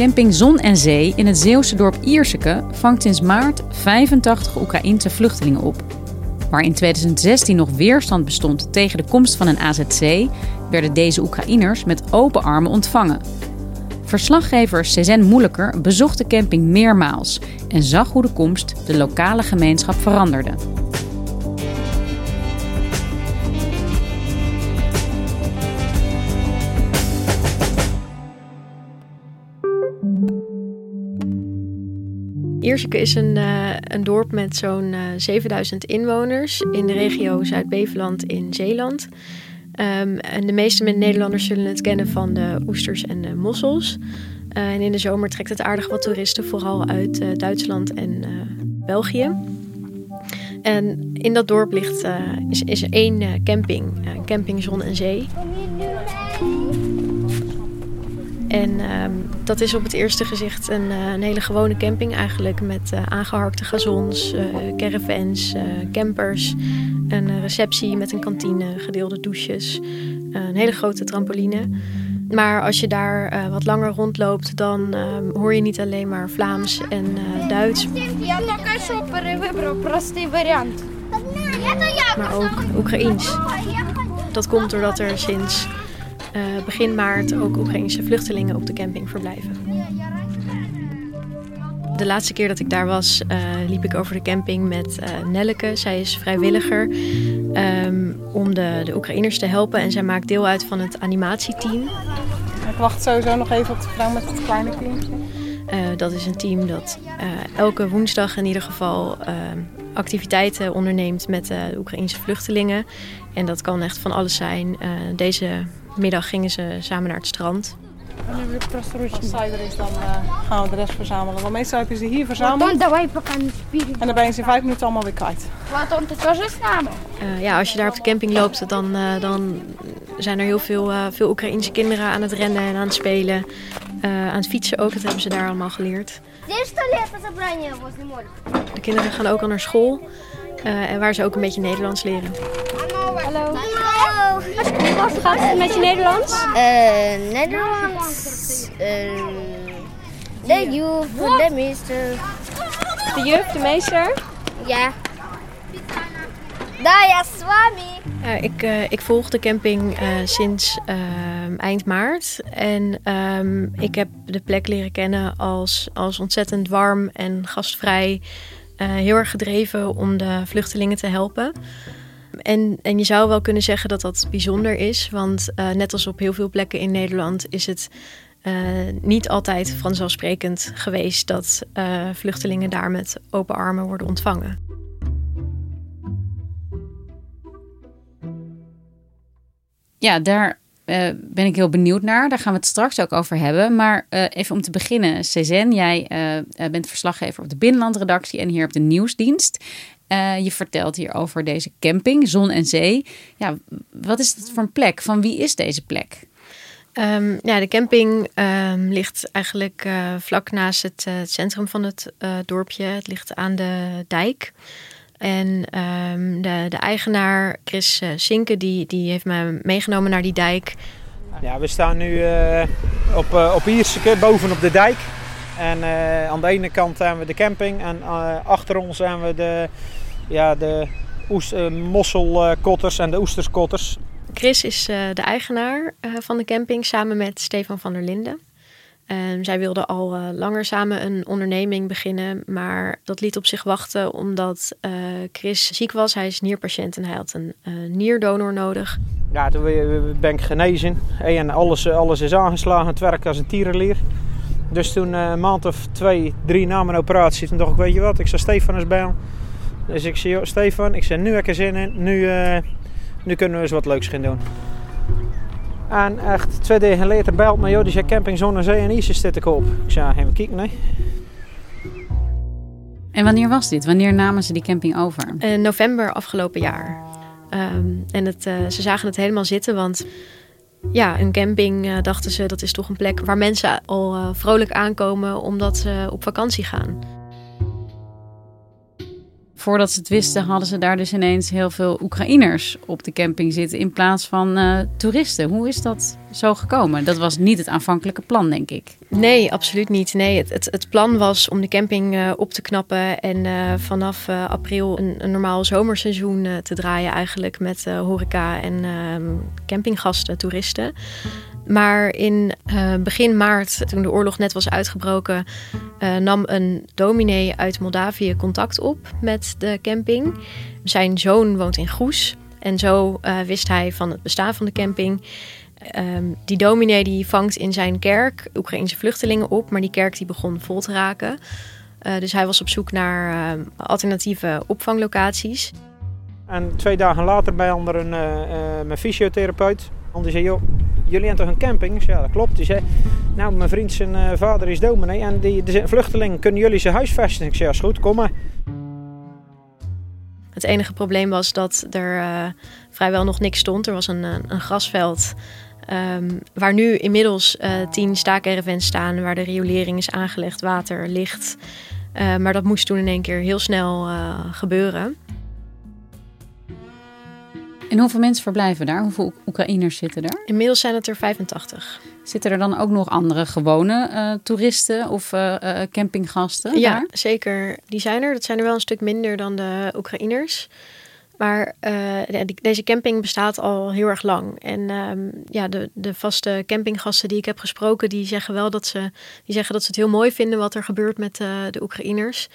Camping Zon en Zee in het Zeeuwse dorp Ierseke vangt sinds maart 85 Oekraïense vluchtelingen op. Waar in 2016 nog weerstand bestond tegen de komst van een AZC, werden deze Oekraïners met open armen ontvangen. Verslaggever Cezanne Moeilijker bezocht de camping meermaals en zag hoe de komst de lokale gemeenschap veranderde. Ierseke is een, uh, een dorp met zo'n uh, 7000 inwoners in de regio Zuid-Beveland in Zeeland. Um, en de meeste Nederlanders zullen het kennen van de oesters en de mossels. Uh, en in de zomer trekt het aardig wat toeristen, vooral uit Duitsland en België. En in dat dorp ligt, is, is er één camping, camping Zon en Zee. En um, dat is op het eerste gezicht een, een hele gewone camping eigenlijk. Met uh, aangeharkte gazons, uh, caravans, campers. Een receptie met een kantine, gedeelde douches. een hele grote trampoline. Maar als je daar wat langer rondloopt, dan ehm, hoor je niet alleen maar Vlaams en Duits. Maar ook Oekraïens. Dat komt doordat er sinds uh, begin maart ook Oekraïnse vluchtelingen op de camping verblijven. De laatste keer dat ik daar was, uh, liep ik over de camping met uh, Nelleke. Zij is vrijwilliger um, om de, de Oekraïners te helpen en zij maakt deel uit van het animatieteam. Ik wacht sowieso nog even op de vrouw met het kleine kindje. dat is een team dat elke woensdag in ieder geval activiteiten onderneemt met de Oekraïnse vluchtelingen. En dat kan echt van alles zijn. deze middag gingen ze samen naar het strand. En nu heb ik Als zij er is, dan uh, gaan we de rest verzamelen. Want meestal heb je ze hier verzameld. En dan ben je ze in vijf minuten allemaal weer kwijt. Uh, ja, als je daar op de camping loopt, dan, uh, dan zijn er heel veel, veel Oekraïnse kinderen aan het rennen en aan het spelen. aan het fietsen ook, dat hebben ze daar allemaal geleerd. De kinderen gaan ook al naar school. en waar ze ook een beetje Nederlands leren. Hallo. Wat gaat het met je Nederlands? Uh, Nederlands. Uh, de juf, de meester. De juf, de meester? Ja. Daya Swami. Uh, ik, uh, ik volg de camping uh, sinds ehm, eind maart. En um, ik heb de plek leren kennen als, als ontzettend warm en gastvrij. heel erg gedreven om de vluchtelingen te helpen. En, en je zou wel kunnen zeggen dat dat bijzonder is. Want uh, net als op heel veel plekken in Nederland is het uh, niet altijd vanzelfsprekend geweest dat uh, vluchtelingen daar met open armen worden ontvangen. Ja, daar ben ik heel benieuwd naar. Daar gaan we het straks ook over hebben. Maar even om te beginnen, Cezanne, jij bent verslaggever op de Binnenlandredactie en hier op de Nieuwsdienst. Uh, je vertelt hier over deze camping, zon en zee. Ja, wat is het voor een plek? Van wie is deze plek? Um, ja, de camping um, ligt eigenlijk uh, vlak naast het, uh, het, centrum van het dorpje. Het ligt aan de dijk. En um, de, de, eigenaar, Chris Sinke, die, die heeft me meegenomen naar die dijk. Ja, we staan nu op, op Ierseke, boven op de dijk. En aan de ene kant hebben we de camping en achter ons hebben we de ja, de oest, uh, mosselkotters en de oesterskotters. Chris is uh, de eigenaar uh, van de camping samen met Stefan van der Linden. Um, zij wilden al uh, langer samen een onderneming beginnen, maar dat liet op zich wachten omdat Chris ziek was. Hij is nierpatiënt en hij had een nierdonor nodig. Ja, toen ben ik genezen en alles, alles is aangeslagen. Het werkt als een tierenlier. Dus toen een maand of twee, drie na mijn operatie, toen dacht ik, weet je wat, ik zou Stefan eens bellen. Dus ik zei, Stefan, ik zei, nu heb zin in. Nu, nu kunnen we eens wat leuks gaan doen. En echt twee dagen later belt me, joh, die zei camping Zon Zee en Isis zit ik op. Ik zei, even kijken, nee. En wanneer was dit? Wanneer namen ze die camping over? In november afgelopen jaar. Um, en het, uh, ze zagen het helemaal zitten, want ja, een camping uh, dachten ze dat is toch een plek waar mensen al uh, vrolijk aankomen omdat ze op vakantie gaan voordat ze het wisten, hadden ze daar dus ineens heel veel Oekraïners op de camping zitten in plaats van uh, toeristen. Hoe is dat zo gekomen? Dat was niet het aanvankelijke plan, denk ik. Nee, absoluut niet. Nee, het, het, het plan was om de camping uh, op te knappen en uh, vanaf april een, een, normaal zomerseizoen te draaien, eigenlijk met horeca en ehm, campinggasten, toeristen. Maar in begin maart, toen de oorlog net was uitgebroken, nam een dominee uit Moldavië contact op met de camping. Zijn zoon woont in Goes en zo wist hij van het bestaan van de camping. Um, die dominee die vangt in zijn kerk Oekraïnse vluchtelingen op, maar die kerk die begon vol te raken. dus hij was op zoek naar alternatieve opvanglocaties. En twee dagen later bij onder een, mijn fysiotherapeut. En die zei, joh, jullie hebben toch een camping? Ja, dat klopt. Die zei, nou, mijn vriend zijn uh, vader is dominee en die, de vluchtelingen, kunnen jullie zijn huis vestigen? Ik zei, ja, is goed, kom maar. Het enige probleem was dat er uh, vrijwel nog niks stond. Er was een, een grasveld um, waar nu inmiddels uh, tien staakervens staan... waar de riolering is aangelegd, water, licht... maar dat moest toen in één keer heel snel gebeuren. En hoeveel mensen verblijven daar? Hoeveel Oekraïners zitten daar? Inmiddels zijn het er 85. Zitten er dan ook nog andere gewone uh, toeristen of uh, uh, campinggasten? Ja, daar? zeker. Die zijn er. Dat zijn er wel een stuk minder dan de Oekraïners. Maar deze camping bestaat al heel erg lang. En um, ja, de, de vaste campinggasten die ik heb gesproken, die zeggen wel dat ze, die zeggen dat ze het heel mooi vinden wat er gebeurt met de Oekraïners.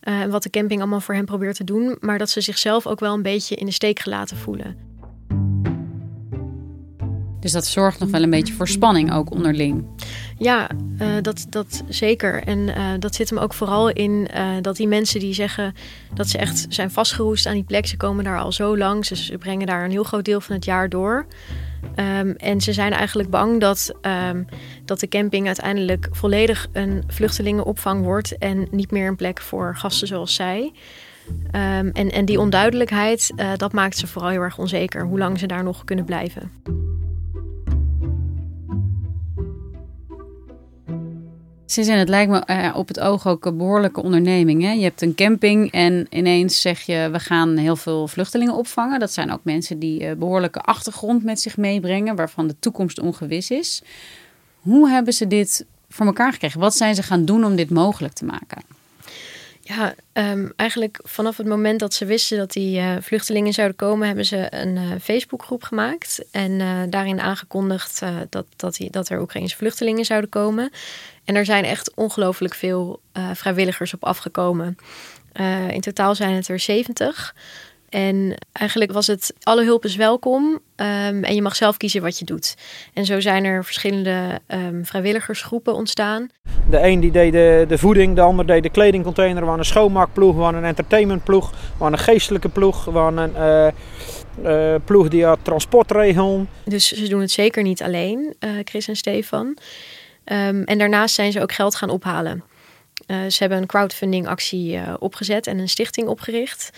En uh, wat de camping allemaal voor hen probeert te doen. Maar dat ze zichzelf ook wel een beetje in de steek gelaten voelen. Dus dat zorgt nog wel een beetje voor spanning ook onderling. Ja, uh, dat, dat zeker. En uh, dat zit hem ook vooral in uh, dat die mensen die zeggen dat ze echt zijn vastgeroest aan die plek. Ze komen daar al zo lang. Ze, brengen daar een heel groot deel van het jaar door. Um, en ze zijn eigenlijk bang dat, um, dat de camping uiteindelijk volledig een vluchtelingenopvang wordt. En niet meer een plek voor gasten zoals zij. Um, en, en die onduidelijkheid, dat maakt ze vooral heel erg onzeker. Hoe lang ze daar nog kunnen blijven. Sinds het lijkt me uh, op het oog ook een behoorlijke onderneming. Hè? Je hebt een camping en ineens zeg je we gaan heel veel vluchtelingen opvangen. Dat zijn ook mensen die uh, behoorlijke achtergrond met zich meebrengen, waarvan de toekomst ongewis is. Hoe hebben ze dit voor elkaar gekregen? Wat zijn ze gaan doen om dit mogelijk te maken? Ja, um, eigenlijk vanaf het moment dat ze wisten dat die uh, vluchtelingen zouden komen, hebben ze een Facebookgroep gemaakt. En daarin aangekondigd dat, dat, dat er Oekraïnse vluchtelingen zouden komen. En er zijn echt ongelooflijk veel vrijwilligers op afgekomen. in totaal zijn het er 70. En eigenlijk was het alle hulp is welkom um, en je mag zelf kiezen wat je doet. En zo zijn er verschillende um, vrijwilligersgroepen ontstaan. De een die deed de, de voeding, de ander deed de kledingcontainer. We hadden een schoonmaakploeg, we hadden een entertainmentploeg, we hadden een geestelijke ploeg, we hadden een uh, uh, ploeg die had transportregel. Dus ze doen het zeker niet alleen, uh, Chris en Stefan. Um, en daarnaast zijn ze ook geld gaan ophalen. ze hebben een crowdfunding actie opgezet en een stichting opgericht.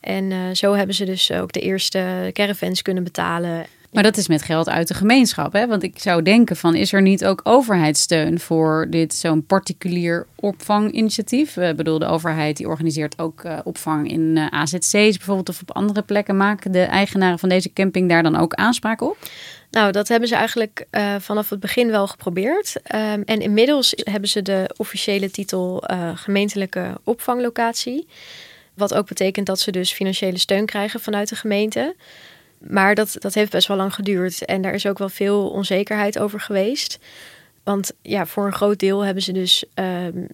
En uh, zo hebben ze dus ook de eerste caravans kunnen betalen. Maar dat is met geld uit de gemeenschap, hè? Want ik zou denken van, is er niet ook overheidssteun voor dit zo'n particulier opvanginitiatief? Ik bedoel, de overheid die organiseert ook opvang in AZC's bijvoorbeeld of op andere plekken. Maken de eigenaren van deze camping daar dan ook aanspraak op? Nou, dat hebben ze eigenlijk uh, vanaf het begin wel geprobeerd. Um, en inmiddels hebben ze de officiële titel gemeentelijke opvanglocatie. Wat ook betekent dat ze dus financiële steun krijgen vanuit de gemeente. Maar dat, dat heeft best wel lang geduurd. En daar is ook wel veel onzekerheid over geweest. Want ja, voor een groot deel hebben ze dus ehm,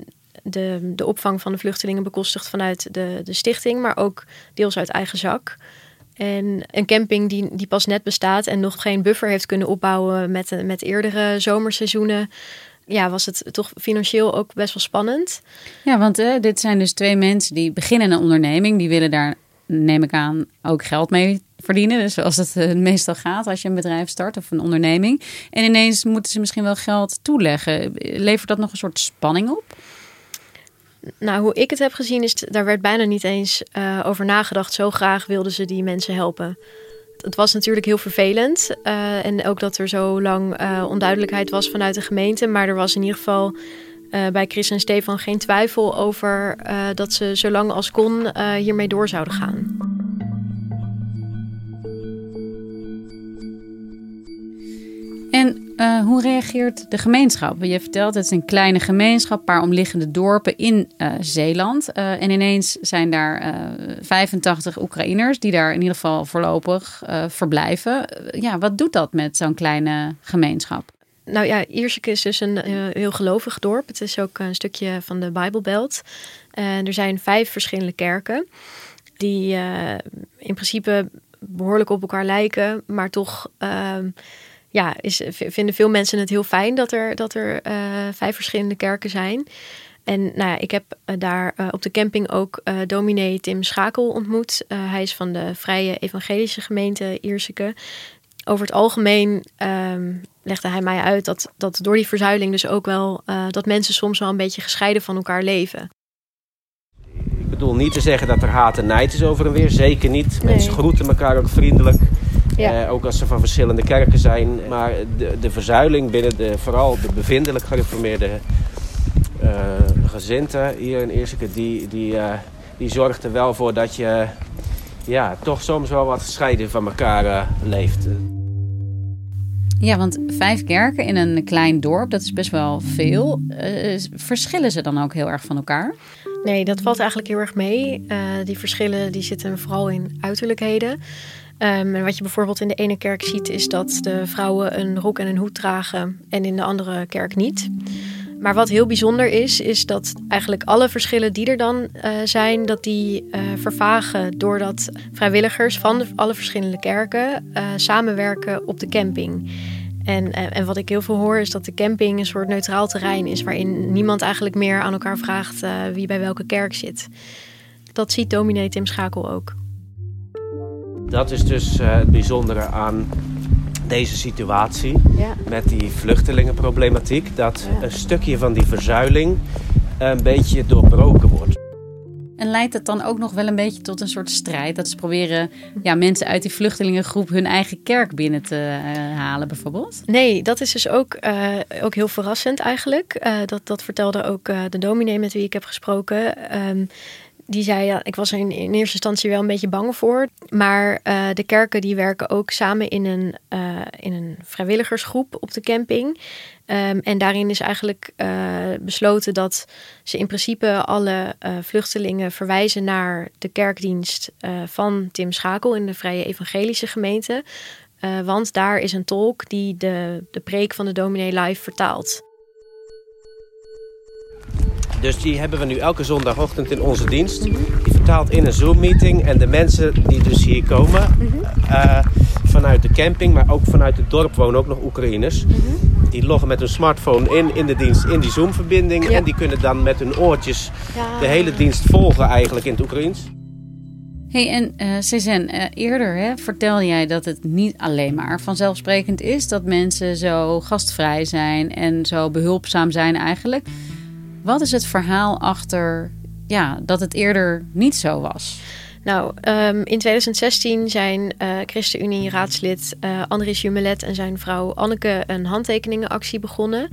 de, de opvang van de vluchtelingen bekostigd vanuit de, de stichting, maar ook deels uit eigen zak. En een camping die, die pas net bestaat en nog geen buffer heeft kunnen opbouwen met, met eerdere zomerseizoenen. Ja, was het toch financieel ook best wel spannend. Ja, want uh, dit zijn dus twee mensen die beginnen een onderneming. Die willen daar, neem ik aan, ook geld mee verdienen. Dus zoals het uh, meestal gaat als je een bedrijf start of een onderneming. En ineens moeten ze misschien wel geld toeleggen. Levert dat nog een soort spanning op? Nou, hoe ik het heb gezien, is daar werd bijna niet eens uh, over nagedacht. Zo graag wilden ze die mensen helpen. Het was natuurlijk heel vervelend. Uh, en ook dat er zo lang uh, onduidelijkheid was vanuit de gemeente. Maar er was in ieder geval bij Chris en Stefan geen twijfel over dat ze zo lang als kon hiermee door zouden gaan. Uh, hoe reageert de gemeenschap? Je vertelt het is een kleine gemeenschap, een paar omliggende dorpen in uh, Zeeland. Uh, en ineens zijn daar 85 Oekraïners die daar in ieder geval voorlopig verblijven. ja, wat doet dat met zo'n kleine gemeenschap? Nou ja, Ierseke is dus een heel gelovig dorp. Het is ook een stukje van de Bijbelbelt. er zijn vijf verschillende kerken die in principe behoorlijk op elkaar lijken, maar toch ehm, ja, is, vinden veel mensen het heel fijn dat er, dat er uh, vijf verschillende kerken zijn. En nou ja, ik heb uh, daar uh, op de camping ook dominee Tim Schakel ontmoet. hij is van de Vrije Evangelische Gemeente Ierseke. Over het algemeen um, legde hij mij uit dat, dat door die verzuiling dus ook wel dat mensen soms wel een beetje gescheiden van elkaar leven. Ik bedoel niet te zeggen dat er haat en nijd is over en weer. Zeker niet. Mensen groeten elkaar ook vriendelijk. Ja. Uh, ook als ze van verschillende kerken zijn. Maar de, de verzuiling binnen de, vooral de bevindelijk gereformeerde uh, gezinten hier in Eerseke, die, die, uh, die zorgt er wel voor dat je ja, toch soms wel wat gescheiden van elkaar leeft. Ja, want vijf kerken in een klein dorp, dat is best wel veel. verschillen ze dan ook heel erg van elkaar? Nee, dat valt eigenlijk heel erg mee. die verschillen die zitten vooral in uiterlijkheden. Um, en wat je bijvoorbeeld in de ene kerk ziet, is dat de vrouwen een rok en een hoed dragen en in de andere kerk niet. Maar wat heel bijzonder is, is dat eigenlijk alle verschillen die er dan uh, zijn, dat die uh, vervagen doordat vrijwilligers van de, alle verschillende kerken uh, samenwerken op de camping. En, en wat ik heel veel hoor is dat de camping een soort neutraal terrein is, waarin niemand eigenlijk meer aan elkaar vraagt wie bij welke kerk zit. Dat ziet dominee Tim Schakel ook. Dat is dus uh, het bijzondere aan deze situatie ja. met die vluchtelingenproblematiek. Dat ja. een stukje van die verzuiling een beetje doorbroken wordt. En leidt het dan ook nog wel een beetje tot een soort strijd? Dat ze proberen ja, mensen uit die vluchtelingengroep hun eigen kerk binnen te uh, halen, bijvoorbeeld? Nee, dat is dus ook, uh, ook heel verrassend eigenlijk. Uh, dat, dat vertelde ook de dominee met wie ik heb gesproken. Um, die zei, ja, ik was er in, eerste instantie wel een beetje bang voor. Maar uh, de kerken die werken ook samen in een, uh, in een vrijwilligersgroep op de camping. Um, en daarin is eigenlijk uh, besloten dat ze in principe alle vluchtelingen verwijzen naar de kerkdienst van Tim Schakel in de Vrije Evangelische Gemeente. want daar is een tolk die de, de preek van de dominee live vertaalt. Dus die hebben we nu elke zondagochtend in onze dienst. Die vertaalt in een Zoom-meeting. En de mensen die dus hier komen, uh, vanuit de camping, maar ook vanuit het dorp wonen ook nog Oekraïners. Die loggen met hun smartphone in, in de dienst, in die Zoom-verbinding. En die kunnen dan met hun oortjes de hele dienst volgen eigenlijk in het Oekraïens. Hey, en uh, Cezanne, uh, eerder hè, vertelde jij dat het niet alleen maar vanzelfsprekend is dat mensen zo gastvrij zijn en zo behulpzaam zijn eigenlijk. Wat is het verhaal achter ja, dat het eerder niet zo was? Nou, um, in 2016 zijn uh, ChristenUnie-raadslid uh, Andries Jumelet en zijn vrouw Anneke een handtekeningenactie begonnen.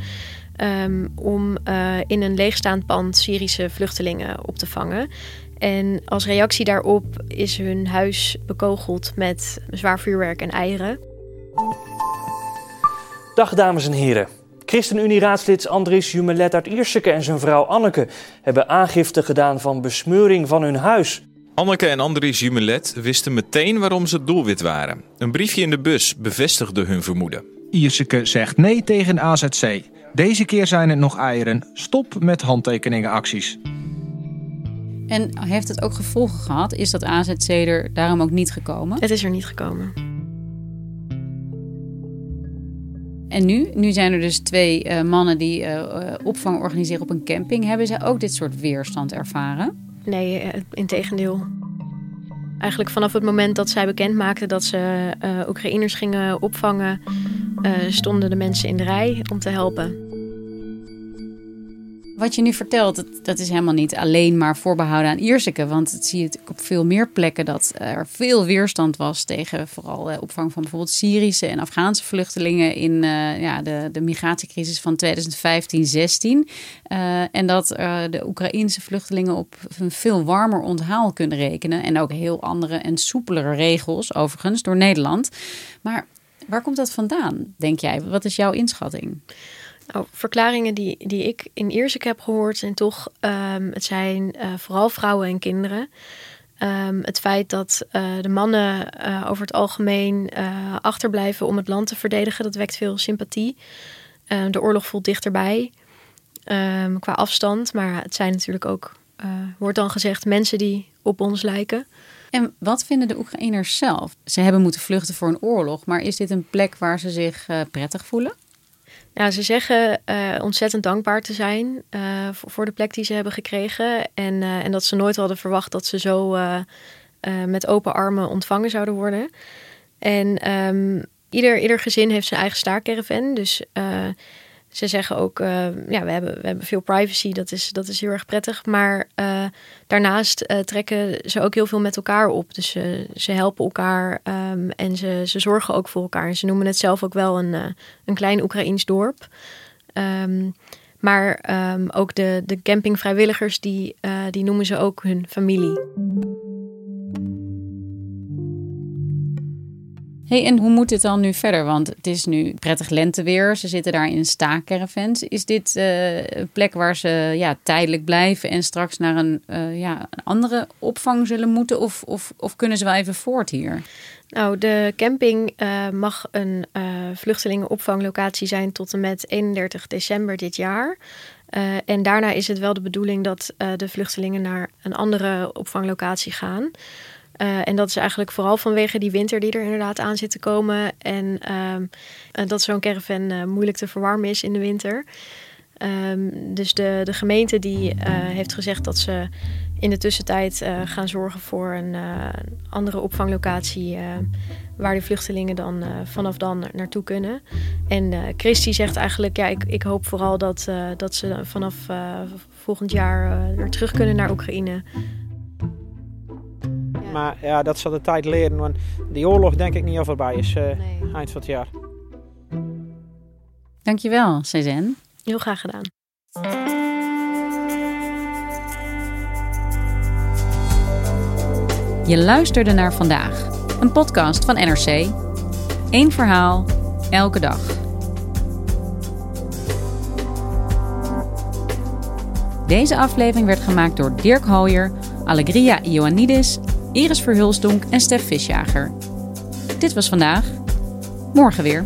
Um, om uh, in een leegstaand pand Syrische vluchtelingen op te vangen. En als reactie daarop is hun huis bekogeld met zwaar vuurwerk en eieren. Dag dames en heren. ChristenUnie-raadslid Andries Jumelet uit Ierseke en zijn vrouw Anneke hebben aangifte gedaan van besmeuring van hun huis. Anneke en Andries Jumelet wisten meteen waarom ze het doelwit waren. Een briefje in de bus bevestigde hun vermoeden. Ierseke zegt nee tegen AZC. Deze keer zijn het nog eieren. Stop met handtekeningenacties. En heeft het ook gevolgen gehad? Is dat AZC er daarom ook niet gekomen? Het is er niet gekomen. En nu? Nu zijn er dus twee uh, mannen die uh, opvang organiseren op een camping. Hebben zij ook dit soort weerstand ervaren? Nee, in tegendeel. Eigenlijk vanaf het moment dat zij bekend maakten dat ze Oekraïners gingen opvangen, stonden de mensen in de rij om te helpen. Wat je nu vertelt, dat, dat, is helemaal niet alleen maar voorbehouden aan Ierseke. Want het zie je op veel meer plekken dat er veel weerstand was tegen vooral de opvang van bijvoorbeeld Syrische en Afghaanse vluchtelingen in uh, ja, de, de migratiecrisis van 2015-16. Uh, en dat de Oekraïnse vluchtelingen op een veel warmer onthaal kunnen rekenen. En ook heel andere en soepelere regels, overigens, door Nederland. Maar waar komt dat vandaan, denk jij? Wat is jouw inschatting? Nou, verklaringen die, die ik in Iersek heb gehoord zijn toch, um, het zijn uh, vooral vrouwen en kinderen. Um, het feit dat uh, de mannen uh, over het algemeen achterblijven om het land te verdedigen, dat wekt veel sympathie. Ehm, de oorlog voelt dichterbij qua afstand, maar het zijn natuurlijk ook, wordt dan gezegd, mensen die op ons lijken. En wat vinden de Oekraïners zelf? Ze hebben moeten vluchten voor een oorlog, maar is dit een plek waar ze zich prettig voelen? Nou, ze zeggen uh, ontzettend dankbaar te zijn uh, voor, de plek die ze hebben gekregen. En, uh, en dat ze nooit hadden verwacht dat ze zo met open armen ontvangen zouden worden. En um, ieder, ieder gezin heeft zijn eigen staakcaravan. Dus ze zeggen ook, uh, ja, we hebben, we hebben veel privacy, dat is, dat is heel erg prettig. Maar uh, daarnaast uh, trekken ze ook heel veel met elkaar op. Dus ze helpen elkaar um, en ze, ze zorgen ook voor elkaar. En ze noemen het zelf ook wel een, een klein Oekraïns dorp. Um, maar um, ook de, de campingvrijwilligers, die, die noemen ze ook hun familie. Hey, en hoe moet dit dan nu verder? Want het is nu prettig lenteweer. Ze zitten daar in staakcaravans. Is dit uh, een plek waar ze ja, tijdelijk blijven en straks naar een, uh, ja, een andere opvang zullen moeten? Of, of, of kunnen ze wel even voort hier? Nou, de camping uh, mag een vluchtelingenopvanglocatie zijn tot en met 31 december dit jaar. en daarna is het wel de bedoeling dat de vluchtelingen naar een andere opvanglocatie gaan. Uh, en dat is eigenlijk vooral vanwege die winter die er inderdaad aan zit te komen. En uh, dat zo'n caravan uh, moeilijk te verwarmen is in de winter. Um, dus de, de gemeente die heeft gezegd dat ze in de tussentijd gaan zorgen voor een andere opvanglocatie. waar de vluchtelingen dan vanaf dan naartoe kunnen. En Christy zegt eigenlijk, ja, ik, ik hoop vooral dat, dat ze vanaf volgend jaar weer terug kunnen naar Oekraïne. Maar ja, dat zal de tijd leren. Want die oorlog denk ik niet al voorbij is uh, eind van het jaar. Dankjewel, Cezanne. Heel graag gedaan. Je luisterde naar vandaag, een podcast van NRC. Eén verhaal, elke dag. Deze aflevering werd gemaakt door Dirk Hooyer, Allegria Ioannidis Iris Verhulsdonk en Stef Visjager. Dit was vandaag. Morgen weer.